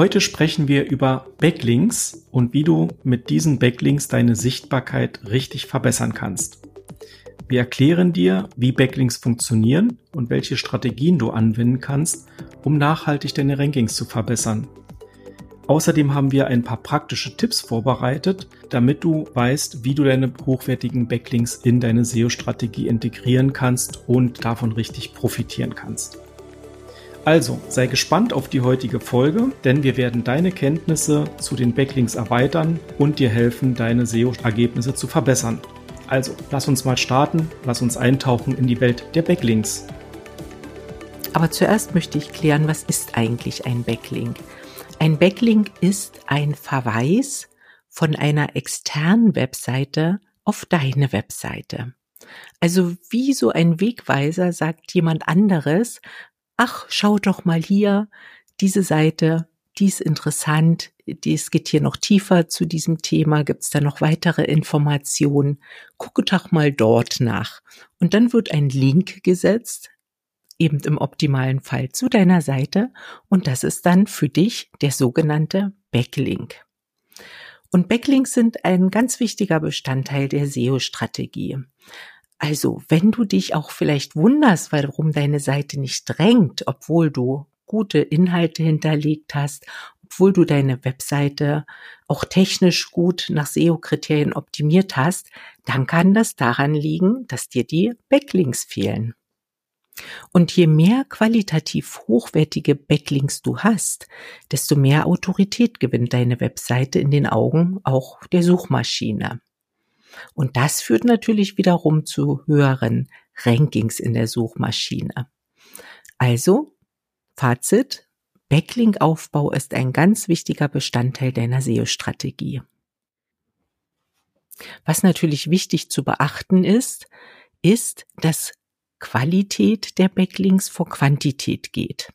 Heute sprechen wir über Backlinks und wie du mit diesen Backlinks deine Sichtbarkeit richtig verbessern kannst. Wir erklären dir, wie Backlinks funktionieren und welche Strategien du anwenden kannst, um nachhaltig deine Rankings zu verbessern. Außerdem haben wir ein paar praktische Tipps vorbereitet, damit du weißt, wie du deine hochwertigen Backlinks in deine SEO-Strategie integrieren kannst und davon richtig profitieren kannst. Also sei gespannt auf die heutige Folge, denn wir werden deine Kenntnisse zu den Backlinks erweitern und dir helfen, deine SEO-Ergebnisse zu verbessern. Also lass uns mal starten, lass uns eintauchen in die Welt der Backlinks. Aber zuerst möchte ich klären, was ist eigentlich ein Backlink? Ein Backlink ist ein Verweis von einer externen Webseite auf deine Webseite. Also wie so ein Wegweiser sagt jemand anderes, ach, schau doch mal hier, diese Seite, die ist interessant, es geht hier noch tiefer zu diesem Thema, gibt es da noch weitere Informationen, gucke doch mal dort nach. Und dann wird ein Link gesetzt, eben im optimalen Fall zu deiner Seite, und das ist dann für dich der sogenannte Backlink. Und Backlinks sind ein ganz wichtiger Bestandteil der SEO-Strategie. Also, wenn du dich auch vielleicht wunderst, warum deine Seite nicht drängt, obwohl du gute Inhalte hinterlegt hast, obwohl du deine Webseite auch technisch gut nach SEO-Kriterien optimiert hast, dann kann das daran liegen, dass dir die Backlinks fehlen. Und je mehr qualitativ hochwertige Backlinks du hast, desto mehr Autorität gewinnt deine Webseite in den Augen auch der Suchmaschine. Und das führt natürlich wiederum zu höheren Rankings in der Suchmaschine. Also, Fazit, Backlink-Aufbau ist ein ganz wichtiger Bestandteil deiner SEO-Strategie. Was natürlich wichtig zu beachten ist, ist, dass Qualität der Backlinks vor Quantität geht.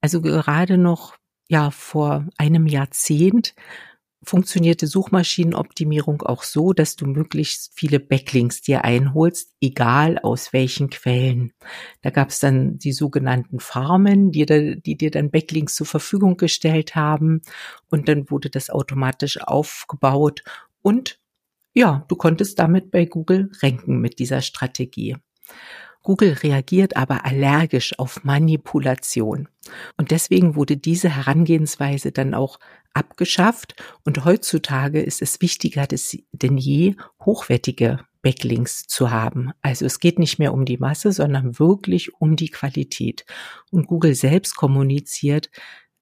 Also gerade noch, ja, vor einem Jahrzehnt funktionierte Suchmaschinenoptimierung auch so, dass du möglichst viele Backlinks dir einholst, egal aus welchen Quellen. Da gab es dann die sogenannten Farmen, die, die, dir dann Backlinks zur Verfügung gestellt haben und dann wurde das automatisch aufgebaut und ja, du konntest damit bei Google ranken mit dieser Strategie. Google reagiert aber allergisch auf Manipulation. Und deswegen wurde diese Herangehensweise dann auch abgeschafft. Und heutzutage ist es wichtiger denn je, hochwertige Backlinks zu haben. Also es geht nicht mehr um die Masse, sondern wirklich um die Qualität. Und Google selbst kommuniziert,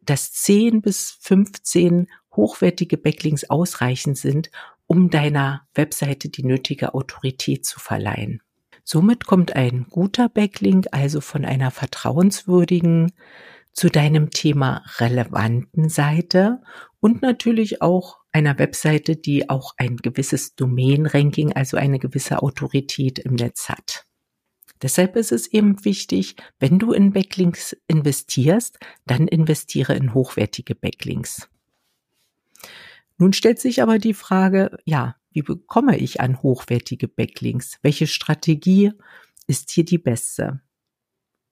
dass 10 bis 15 hochwertige Backlinks ausreichend sind, um deiner Webseite die nötige Autorität zu verleihen. Somit kommt ein guter Backlink also von einer vertrauenswürdigen zu deinem Thema relevanten Seite und natürlich auch einer Webseite, die auch ein gewisses Domain-Ranking, also eine gewisse Autorität im Netz hat. Deshalb ist es eben wichtig, wenn du in Backlinks investierst, dann investiere in hochwertige Backlinks. Nun stellt sich aber die Frage, ja, wie bekomme ich an hochwertige Backlinks? Welche Strategie ist hier die beste?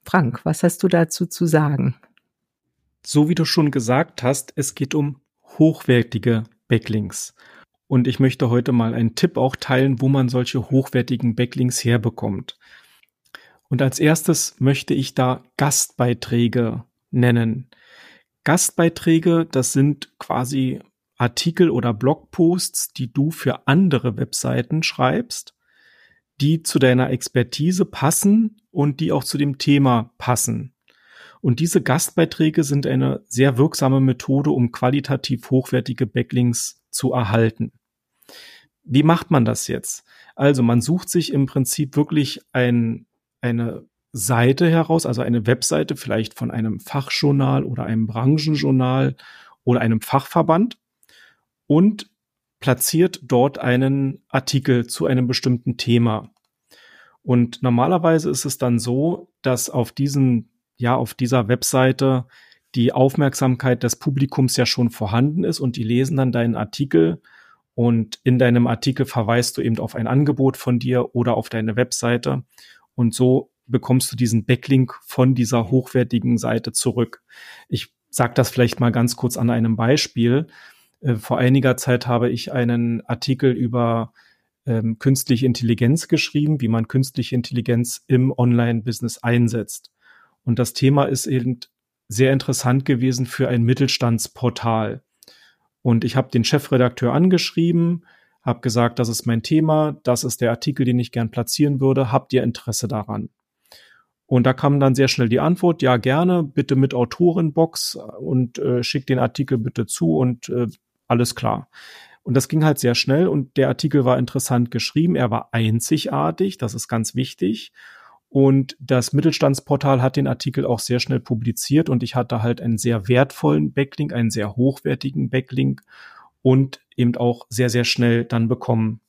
Frank, was hast du dazu zu sagen? So wie du schon gesagt hast, es geht um hochwertige Backlinks. Und ich möchte heute mal einen Tipp auch teilen, wo man solche hochwertigen Backlinks herbekommt. Und als erstes möchte ich da Gastbeiträge nennen. Gastbeiträge, das sind quasi Artikel oder Blogposts, die du für andere Webseiten schreibst, die zu deiner Expertise passen und die auch zu dem Thema passen. Und diese Gastbeiträge sind eine sehr wirksame Methode, um qualitativ hochwertige Backlinks zu erhalten. Wie macht man das jetzt? Also man sucht sich im Prinzip wirklich ein, eine Seite heraus, also eine Webseite vielleicht von einem Fachjournal oder einem Branchenjournal oder einem Fachverband und platziert dort einen Artikel zu einem bestimmten Thema. Und normalerweise ist es dann so, dass auf diesen, ja, auf dieser Webseite die Aufmerksamkeit des Publikums ja schon vorhanden ist und die lesen dann deinen Artikel und in deinem Artikel verweist du eben auf ein Angebot von dir oder auf deine Webseite und so bekommst du diesen Backlink von dieser hochwertigen Seite zurück. Ich sage das vielleicht mal ganz kurz an einem Beispiel. Äh, vor einiger Zeit habe ich einen Artikel über ähm, künstliche Intelligenz geschrieben, wie man künstliche Intelligenz im Online-Business einsetzt. Und das Thema ist eben sehr interessant gewesen für ein Mittelstandsportal. Und ich habe den Chefredakteur angeschrieben, habe gesagt, das ist mein Thema, das ist der Artikel, den ich gern platzieren würde, habt ihr Interesse daran? Und da kam dann sehr schnell die Antwort, ja gerne, bitte mit Autorenbox und äh, schick den Artikel bitte zu und äh, alles klar. Und das ging halt sehr schnell und der Artikel war interessant geschrieben, er war einzigartig, das ist ganz wichtig. Und das Mittelstandsportal hat den Artikel auch sehr schnell publiziert und ich hatte halt einen sehr wertvollen Backlink, einen sehr hochwertigen Backlink und eben auch sehr, sehr schnell dann bekommen.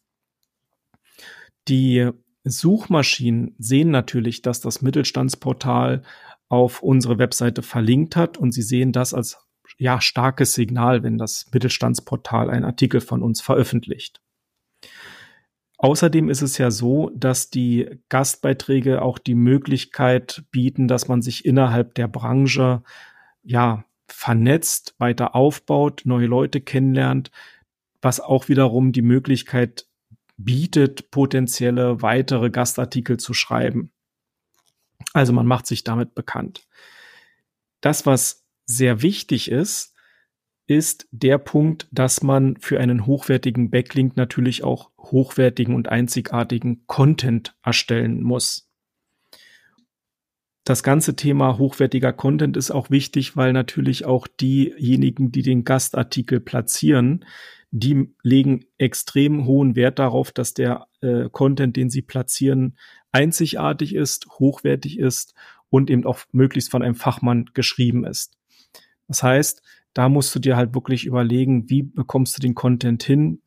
Die Suchmaschinen sehen natürlich, dass das Mittelstandsportal auf unsere Webseite verlinkt hat und sie sehen das als ja starkes Signal, wenn das Mittelstandsportal einen Artikel von uns veröffentlicht. Außerdem ist es ja so, dass die Gastbeiträge auch die Möglichkeit bieten, dass man sich innerhalb der Branche ja vernetzt, weiter aufbaut, neue Leute kennenlernt, was auch wiederum die Möglichkeit bietet, potenzielle weitere Gastartikel zu schreiben. Also man macht sich damit bekannt. Das, was sehr wichtig ist, ist der Punkt, dass man für einen hochwertigen Backlink natürlich auch hochwertigen und einzigartigen Content erstellen muss. Das ganze Thema hochwertiger Content ist auch wichtig, weil natürlich auch diejenigen, die den Gastartikel platzieren, die legen extrem hohen Wert darauf, dass der äh, Content, den sie platzieren, einzigartig ist, hochwertig ist und eben auch möglichst von einem Fachmann geschrieben ist. Das heißt, da musst du dir halt wirklich überlegen, wie bekommst du den Content hin,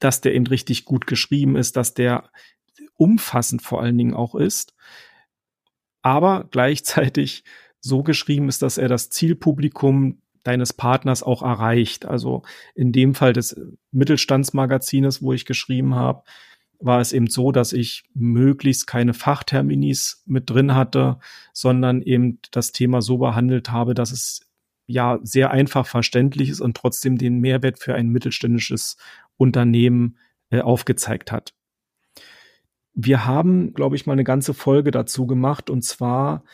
dass der eben richtig gut geschrieben ist, dass der umfassend vor allen Dingen auch ist, aber gleichzeitig so geschrieben ist, dass er das Zielpublikum deines Partners auch erreicht. Also in dem Fall des Mittelstandsmagazines, wo ich geschrieben habe, war es eben so, dass ich möglichst keine Fachterminis mit drin hatte, sondern eben das Thema so behandelt habe, dass es ja sehr einfach verständlich ist und trotzdem den Mehrwert für ein mittelständisches Unternehmen äh, aufgezeigt hat. Wir haben, glaube ich, mal eine ganze Folge dazu gemacht und zwar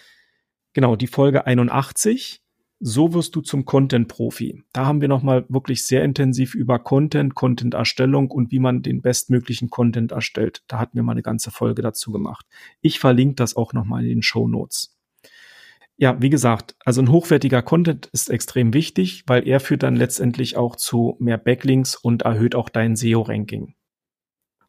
genau die Folge 81 so wirst du zum Content-Profi. Da haben wir nochmal wirklich sehr intensiv über Content, Content-Erstellung und wie man den bestmöglichen Content erstellt. Da hatten wir mal eine ganze Folge dazu gemacht. Ich verlinke das auch nochmal in den Show Notes. Ja, wie gesagt, also ein hochwertiger Content ist extrem wichtig, weil er führt dann letztendlich auch zu mehr Backlinks und erhöht auch dein SEO-Ranking.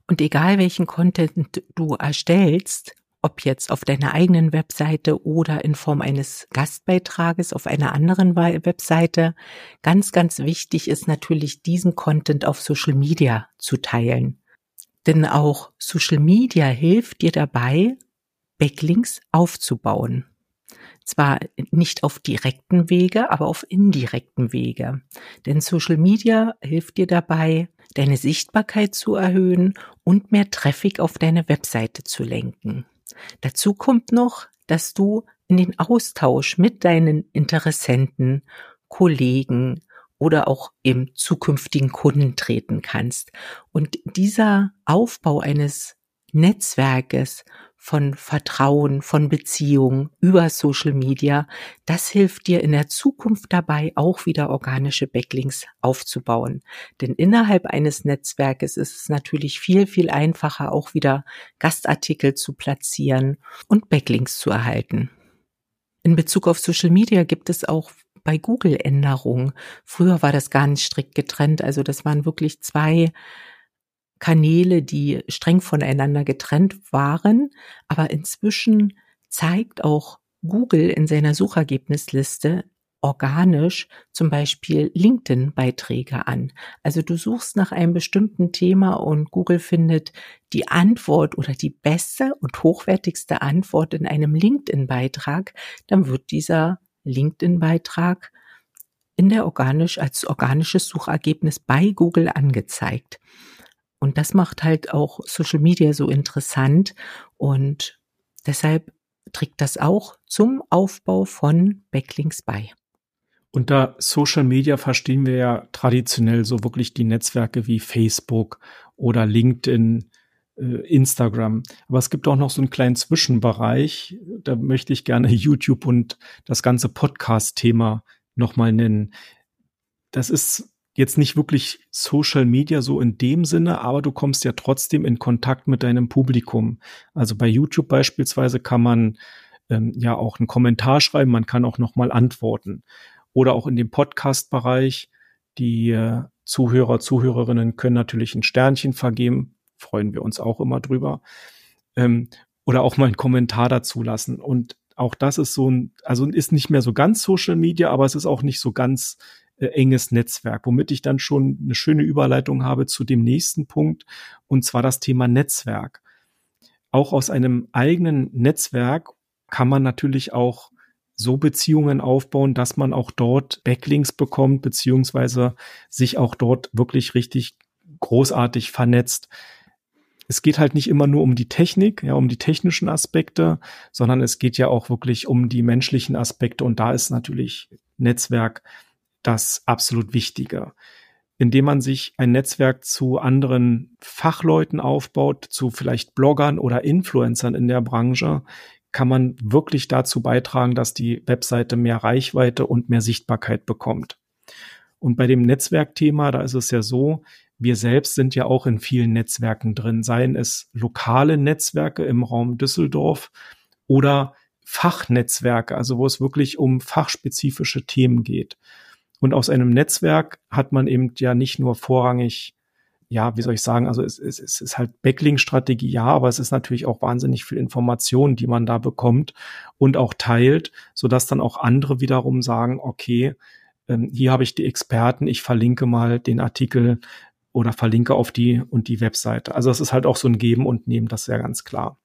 Und egal welchen Content du erstellst, ob jetzt auf deiner eigenen Webseite oder in Form eines Gastbeitrages auf einer anderen Webseite. Ganz, ganz wichtig ist natürlich, diesen Content auf Social Media zu teilen. Denn auch Social Media hilft dir dabei, Backlinks aufzubauen. Zwar nicht auf direkten Wege, aber auf indirekten Wege. Denn Social Media hilft dir dabei, deine Sichtbarkeit zu erhöhen und mehr Traffic auf deine Webseite zu lenken. Dazu kommt noch, dass du in den Austausch mit deinen Interessenten, Kollegen oder auch im zukünftigen Kunden treten kannst. Und dieser Aufbau eines Netzwerkes von Vertrauen, von Beziehungen über Social Media, das hilft dir in der Zukunft dabei, auch wieder organische Backlinks aufzubauen. Denn innerhalb eines Netzwerkes ist es natürlich viel, viel einfacher, auch wieder Gastartikel zu platzieren und Backlinks zu erhalten. In Bezug auf Social Media gibt es auch bei Google Änderungen. Früher war das gar nicht strikt getrennt. Also das waren wirklich zwei Kanäle, die streng voneinander getrennt waren. Aber inzwischen zeigt auch Google in seiner Suchergebnisliste organisch zum Beispiel LinkedIn-Beiträge an. Also du suchst nach einem bestimmten Thema und Google findet die Antwort oder die beste und hochwertigste Antwort in einem LinkedIn-Beitrag, dann wird dieser LinkedIn-Beitrag in der organisch als organisches Suchergebnis bei Google angezeigt. Und das macht halt auch Social Media so interessant und deshalb trägt das auch zum Aufbau von Backlinks bei. Unter Social Media verstehen wir ja traditionell so wirklich die Netzwerke wie Facebook oder LinkedIn, äh, Instagram. Aber es gibt auch noch so einen kleinen Zwischenbereich. Da möchte ich gerne YouTube und das ganze Podcast-Thema nochmal nennen. Das ist jetzt nicht wirklich Social Media so in dem Sinne, aber du kommst ja trotzdem in Kontakt mit deinem Publikum. Also bei YouTube beispielsweise kann man ähm, ja auch einen Kommentar schreiben, man kann auch nochmal antworten oder auch in dem Podcast-Bereich. Die äh, Zuhörer, Zuhörerinnen können natürlich ein Sternchen vergeben, freuen wir uns auch immer drüber. Ähm, oder auch mal einen Kommentar dazu lassen. Und auch das ist so ein, also ist nicht mehr so ganz Social Media, aber es ist auch nicht so ganz äh, enges Netzwerk, womit ich dann schon eine schöne Überleitung habe zu dem nächsten Punkt, und zwar das Thema Netzwerk. Auch aus einem eigenen Netzwerk kann man natürlich auch so Beziehungen aufbauen, dass man auch dort Backlinks bekommt, beziehungsweise sich auch dort wirklich richtig großartig vernetzt. Es geht halt nicht immer nur um die Technik, ja, um die technischen Aspekte, sondern es geht ja auch wirklich um die menschlichen Aspekte und da ist natürlich Netzwerk das absolut Wichtige. Indem man sich ein Netzwerk zu anderen Fachleuten aufbaut, zu vielleicht Bloggern oder Influencern in der Branche, kann man wirklich dazu beitragen, dass die Webseite mehr Reichweite und mehr Sichtbarkeit bekommt. Und bei dem Netzwerkthema, da ist es ja so, wir selbst sind ja auch in vielen Netzwerken drin, seien es lokale Netzwerke im Raum Düsseldorf oder Fachnetzwerke, also wo es wirklich um fachspezifische Themen geht. Und aus einem Netzwerk hat man eben ja nicht nur vorrangig ja, wie soll ich sagen, also es, es, es ist halt Backlink-Strategie, ja, aber es ist natürlich auch wahnsinnig viel Information, die man da bekommt und auch teilt, so dass dann auch andere wiederum sagen, okay, ähm, hier habe ich die Experten, ich verlinke mal den Artikel oder verlinke auf die und die Webseite. Also es ist halt auch so ein Geben und Nehmen, das ist ja ganz klar.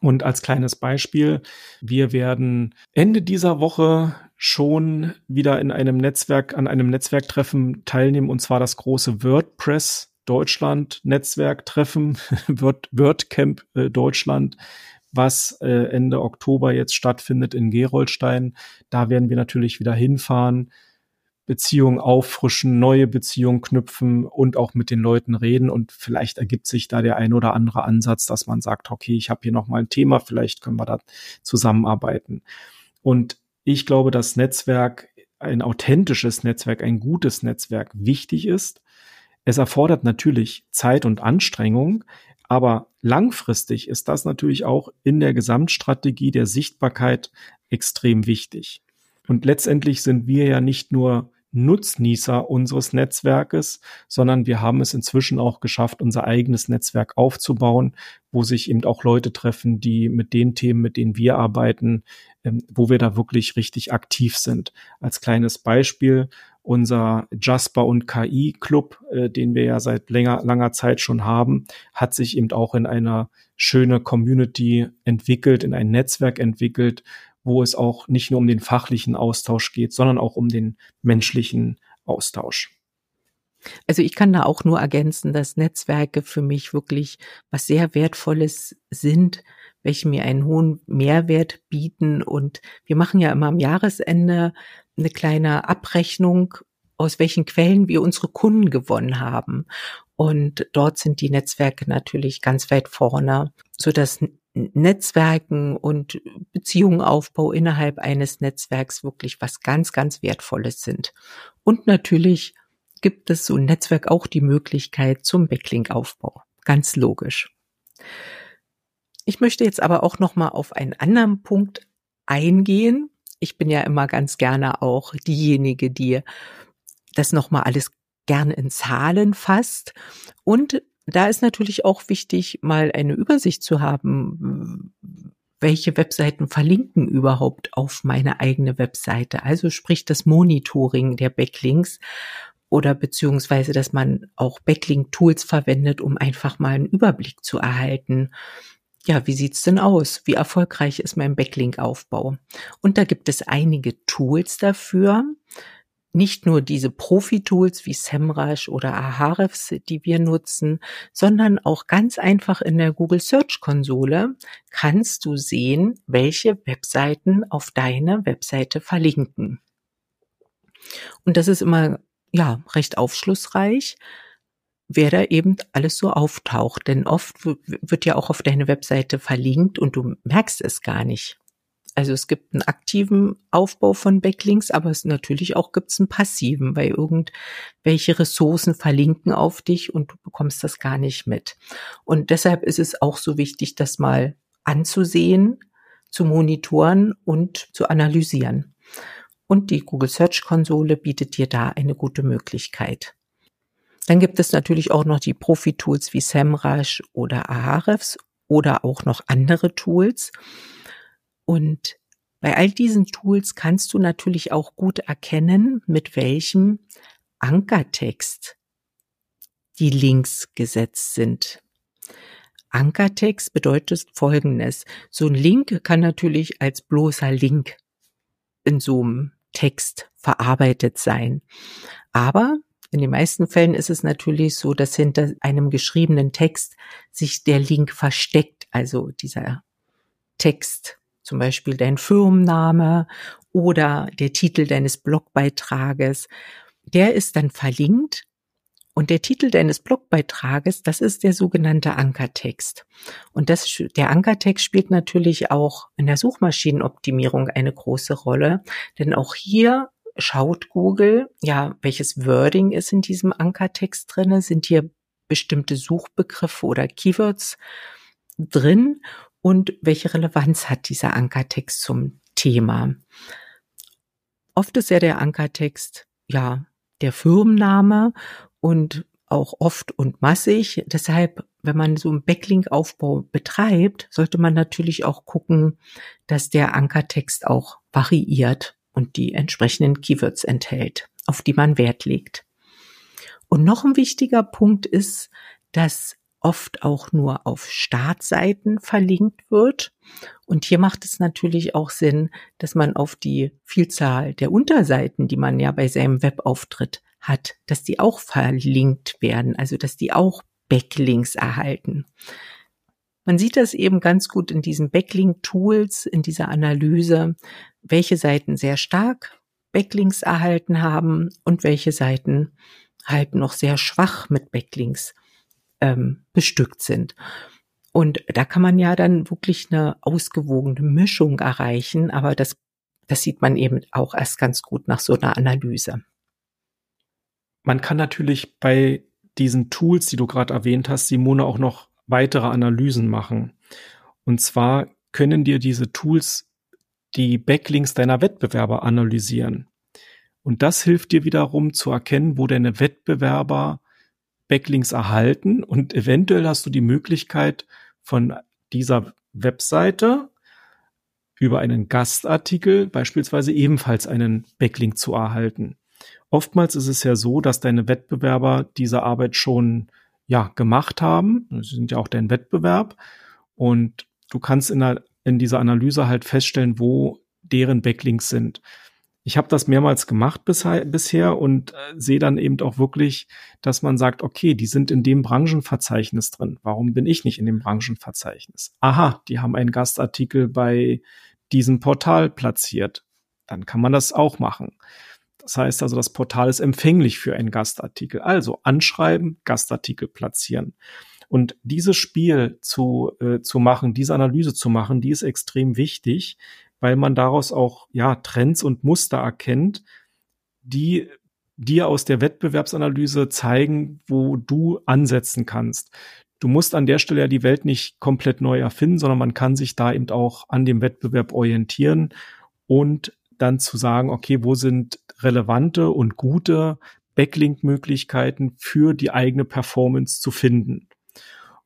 Und als kleines Beispiel, wir werden Ende dieser Woche schon wieder in einem Netzwerk, an einem Netzwerktreffen teilnehmen, und zwar das große WordPress Deutschland Netzwerktreffen, Word, WordCamp äh, Deutschland, was äh, Ende Oktober jetzt stattfindet in Gerolstein. Da werden wir natürlich wieder hinfahren, Beziehungen auffrischen, neue Beziehungen knüpfen und auch mit den Leuten reden. Und vielleicht ergibt sich da der ein oder andere Ansatz, dass man sagt, okay, ich habe hier noch mal ein Thema, vielleicht können wir da zusammenarbeiten. Und ich glaube, dass Netzwerk, ein authentisches Netzwerk, ein gutes Netzwerk wichtig ist. Es erfordert natürlich Zeit und Anstrengung, aber langfristig ist das natürlich auch in der Gesamtstrategie der Sichtbarkeit extrem wichtig. Und letztendlich sind wir ja nicht nur Nutznießer unseres Netzwerkes, sondern wir haben es inzwischen auch geschafft, unser eigenes Netzwerk aufzubauen, wo sich eben auch Leute treffen, die mit den Themen, mit denen wir arbeiten, ähm, wo wir da wirklich richtig aktiv sind. Als kleines Beispiel unser Jasper und KI Club, äh, den wir ja seit länger, langer Zeit schon haben, hat sich eben auch in einer schöne Community entwickelt, in ein Netzwerk entwickelt, wo es auch nicht nur um den fachlichen Austausch geht, sondern auch um den menschlichen Austausch. Also ich kann da auch nur ergänzen, dass Netzwerke für mich wirklich was sehr Wertvolles sind, welche mir einen hohen Mehrwert bieten. Und wir machen ja immer am Jahresende eine kleine Abrechnung, aus welchen Quellen wir unsere Kunden gewonnen haben. Und dort sind die Netzwerke natürlich ganz weit vorne, so dass Netzwerken und Beziehungenaufbau innerhalb eines Netzwerks wirklich was ganz, ganz Wertvolles sind. Und natürlich gibt es so ein Netzwerk auch die Möglichkeit zum Backlink-Aufbau. Ganz logisch. Ich möchte jetzt aber auch noch mal auf einen anderen Punkt eingehen. Ich bin ja immer ganz gerne auch diejenige, die das noch mal alles gerne in Zahlen fasst und da ist natürlich auch wichtig, mal eine Übersicht zu haben, welche Webseiten verlinken überhaupt auf meine eigene Webseite. Also sprich das Monitoring der Backlinks oder beziehungsweise, dass man auch Backlink-Tools verwendet, um einfach mal einen Überblick zu erhalten. Ja, wie sieht's denn aus? Wie erfolgreich ist mein Backlink-Aufbau? Und da gibt es einige Tools dafür nicht nur diese Profi-Tools wie SEMrush oder Ahrefs, die wir nutzen, sondern auch ganz einfach in der Google Search Konsole kannst du sehen, welche Webseiten auf deine Webseite verlinken. Und das ist immer, ja, recht aufschlussreich, wer da eben alles so auftaucht. Denn oft wird ja auch auf deine Webseite verlinkt und du merkst es gar nicht. Also es gibt einen aktiven Aufbau von Backlinks, aber es natürlich auch gibt es einen passiven, weil irgendwelche Ressourcen verlinken auf dich und du bekommst das gar nicht mit. Und deshalb ist es auch so wichtig, das mal anzusehen, zu monitoren und zu analysieren. Und die Google Search Konsole bietet dir da eine gute Möglichkeit. Dann gibt es natürlich auch noch die Profi-Tools wie SEMrush oder Ahrefs oder auch noch andere Tools. Und bei all diesen Tools kannst du natürlich auch gut erkennen, mit welchem Ankertext die Links gesetzt sind. Ankertext bedeutet Folgendes. So ein Link kann natürlich als bloßer Link in so einem Text verarbeitet sein. Aber in den meisten Fällen ist es natürlich so, dass hinter einem geschriebenen Text sich der Link versteckt, also dieser Text zum Beispiel dein Firmenname oder der Titel deines Blogbeitrages. Der ist dann verlinkt und der Titel deines Blogbeitrages, das ist der sogenannte Ankertext. Und das, der Ankertext spielt natürlich auch in der Suchmaschinenoptimierung eine große Rolle, denn auch hier schaut Google, ja, welches Wording ist in diesem Ankertext drinne, sind hier bestimmte Suchbegriffe oder Keywords drin und welche Relevanz hat dieser Ankertext zum Thema. Oft ist ja der Ankertext ja der Firmenname und auch oft und massig. Deshalb, wenn man so einen Backlink-Aufbau betreibt, sollte man natürlich auch gucken, dass der Ankertext auch variiert und die entsprechenden Keywords enthält, auf die man Wert legt. Und noch ein wichtiger Punkt ist, dass oft auch nur auf Startseiten verlinkt wird. Und hier macht es natürlich auch Sinn, dass man auf die Vielzahl der Unterseiten, die man ja bei seinem Webauftritt hat, dass die auch verlinkt werden, also dass die auch Backlinks erhalten. Man sieht das eben ganz gut in diesen Backlink-Tools, in dieser Analyse, welche Seiten sehr stark Backlinks erhalten haben und welche Seiten halt noch sehr schwach mit Backlinks ähm, bestückt sind. Und da kann man ja dann wirklich eine ausgewogene Mischung erreichen, aber das, das sieht man eben auch erst ganz gut nach so einer Analyse. Man kann natürlich bei diesen Tools, die du gerade erwähnt hast, Simone, auch noch weitere Analysen machen. Und zwar können dir diese Tools die Backlinks deiner Wettbewerber analysieren. Und das hilft dir wiederum zu erkennen, wo deine Wettbewerber Backlinks erhalten und eventuell hast du die Möglichkeit von dieser Webseite über einen Gastartikel beispielsweise ebenfalls einen Backlink zu erhalten. Oftmals ist es ja so, dass deine Wettbewerber diese Arbeit schon ja gemacht haben. Sie sind ja auch dein Wettbewerb und du kannst in, der, in dieser Analyse halt feststellen, wo deren Backlinks sind ich habe das mehrmals gemacht bisher, und äh, sehe dann eben auch wirklich, dass man sagt, okay, die sind in dem Branchenverzeichnis drin. Warum bin ich nicht in dem Branchenverzeichnis? Aha, die haben einen Gastartikel bei diesem Portal platziert. Dann kann man das auch machen. Das heißt also, das Portal ist empfänglich für einen Gastartikel. Also anschreiben, Gastartikel platzieren. Und dieses Spiel zu, äh, zu machen, diese Analyse zu machen, die ist extrem wichtig, weil man daraus auch ja Trends und Muster erkennt, die dir aus der Wettbewerbsanalyse zeigen, wo du ansetzen kannst. Du musst an der Stelle ja die Welt nicht komplett neu erfinden, sondern man kann sich da eben auch an dem Wettbewerb orientieren und dann zu sagen, okay, wo sind relevante und gute Backlink-Möglichkeiten für die eigene Performance zu finden.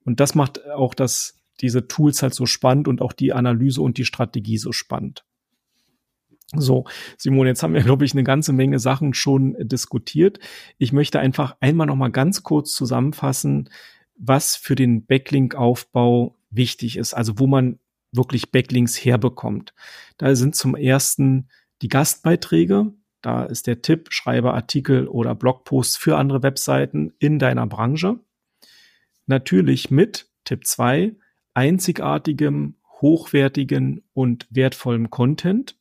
Und das macht auch das diese Tools halt so spannend und auch die Analyse und die Strategie so spannend. So, Simon, jetzt haben wir, glaube ich, eine ganze Menge Sachen schon diskutiert. Ich möchte einfach einmal noch mal ganz kurz zusammenfassen, was für den Backlink-Aufbau wichtig ist, also wo man wirklich Backlinks herbekommt. Da sind zum ersten die Gastbeiträge. Da ist der Tipp, schreibe Artikel oder Blogposts für andere Webseiten in deiner Branche. Natürlich mit Tipp zwei einzigartigem, hochwertigen und wertvollem Content.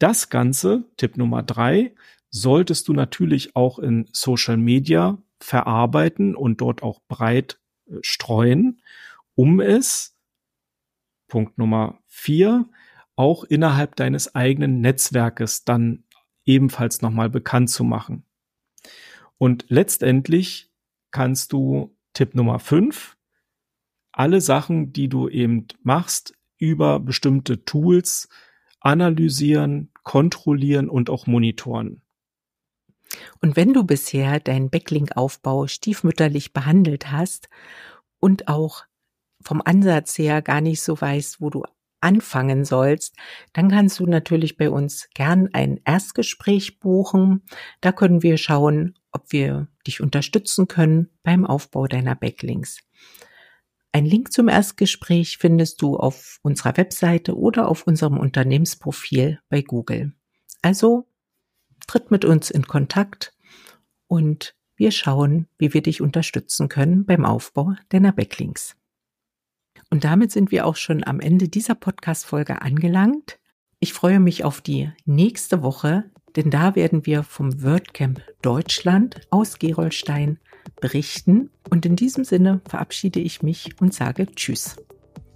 Das Ganze, Tipp Nummer drei, solltest du natürlich auch in Social Media verarbeiten und dort auch breit äh, streuen, um es, Punkt Nummer vier, auch innerhalb deines eigenen Netzwerkes dann ebenfalls nochmal bekannt zu machen. Und letztendlich kannst du Tipp Nummer fünf alle Sachen, die du eben machst, über bestimmte Tools analysieren, kontrollieren und auch monitoren. Und wenn du bisher deinen Backlink-Aufbau stiefmütterlich behandelt hast und auch vom Ansatz her gar nicht so weißt, wo du anfangen sollst, dann kannst du natürlich bei uns gern ein Erstgespräch buchen. Da können wir schauen, ob wir dich unterstützen können beim Aufbau deiner Backlinks. Ein Link zum Erstgespräch findest du auf unserer Webseite oder auf unserem Unternehmensprofil bei Google. Also tritt mit uns in Kontakt und wir schauen, wie wir dich unterstützen können beim Aufbau deiner Backlinks. Und damit sind wir auch schon am Ende dieser Podcast-Folge angelangt. Ich freue mich auf die nächste Woche, denn da werden wir vom WordCamp Deutschland aus Gerolstein berichten. Und in diesem Sinne verabschiede ich mich und sage Tschüss.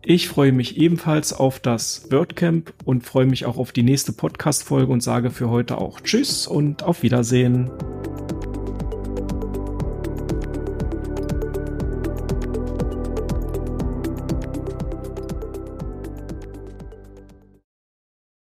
Ich freue mich ebenfalls auf das WordCamp und freue mich auch auf die nächste Podcast-Folge und sage für heute auch Tschüss und auf Wiedersehen.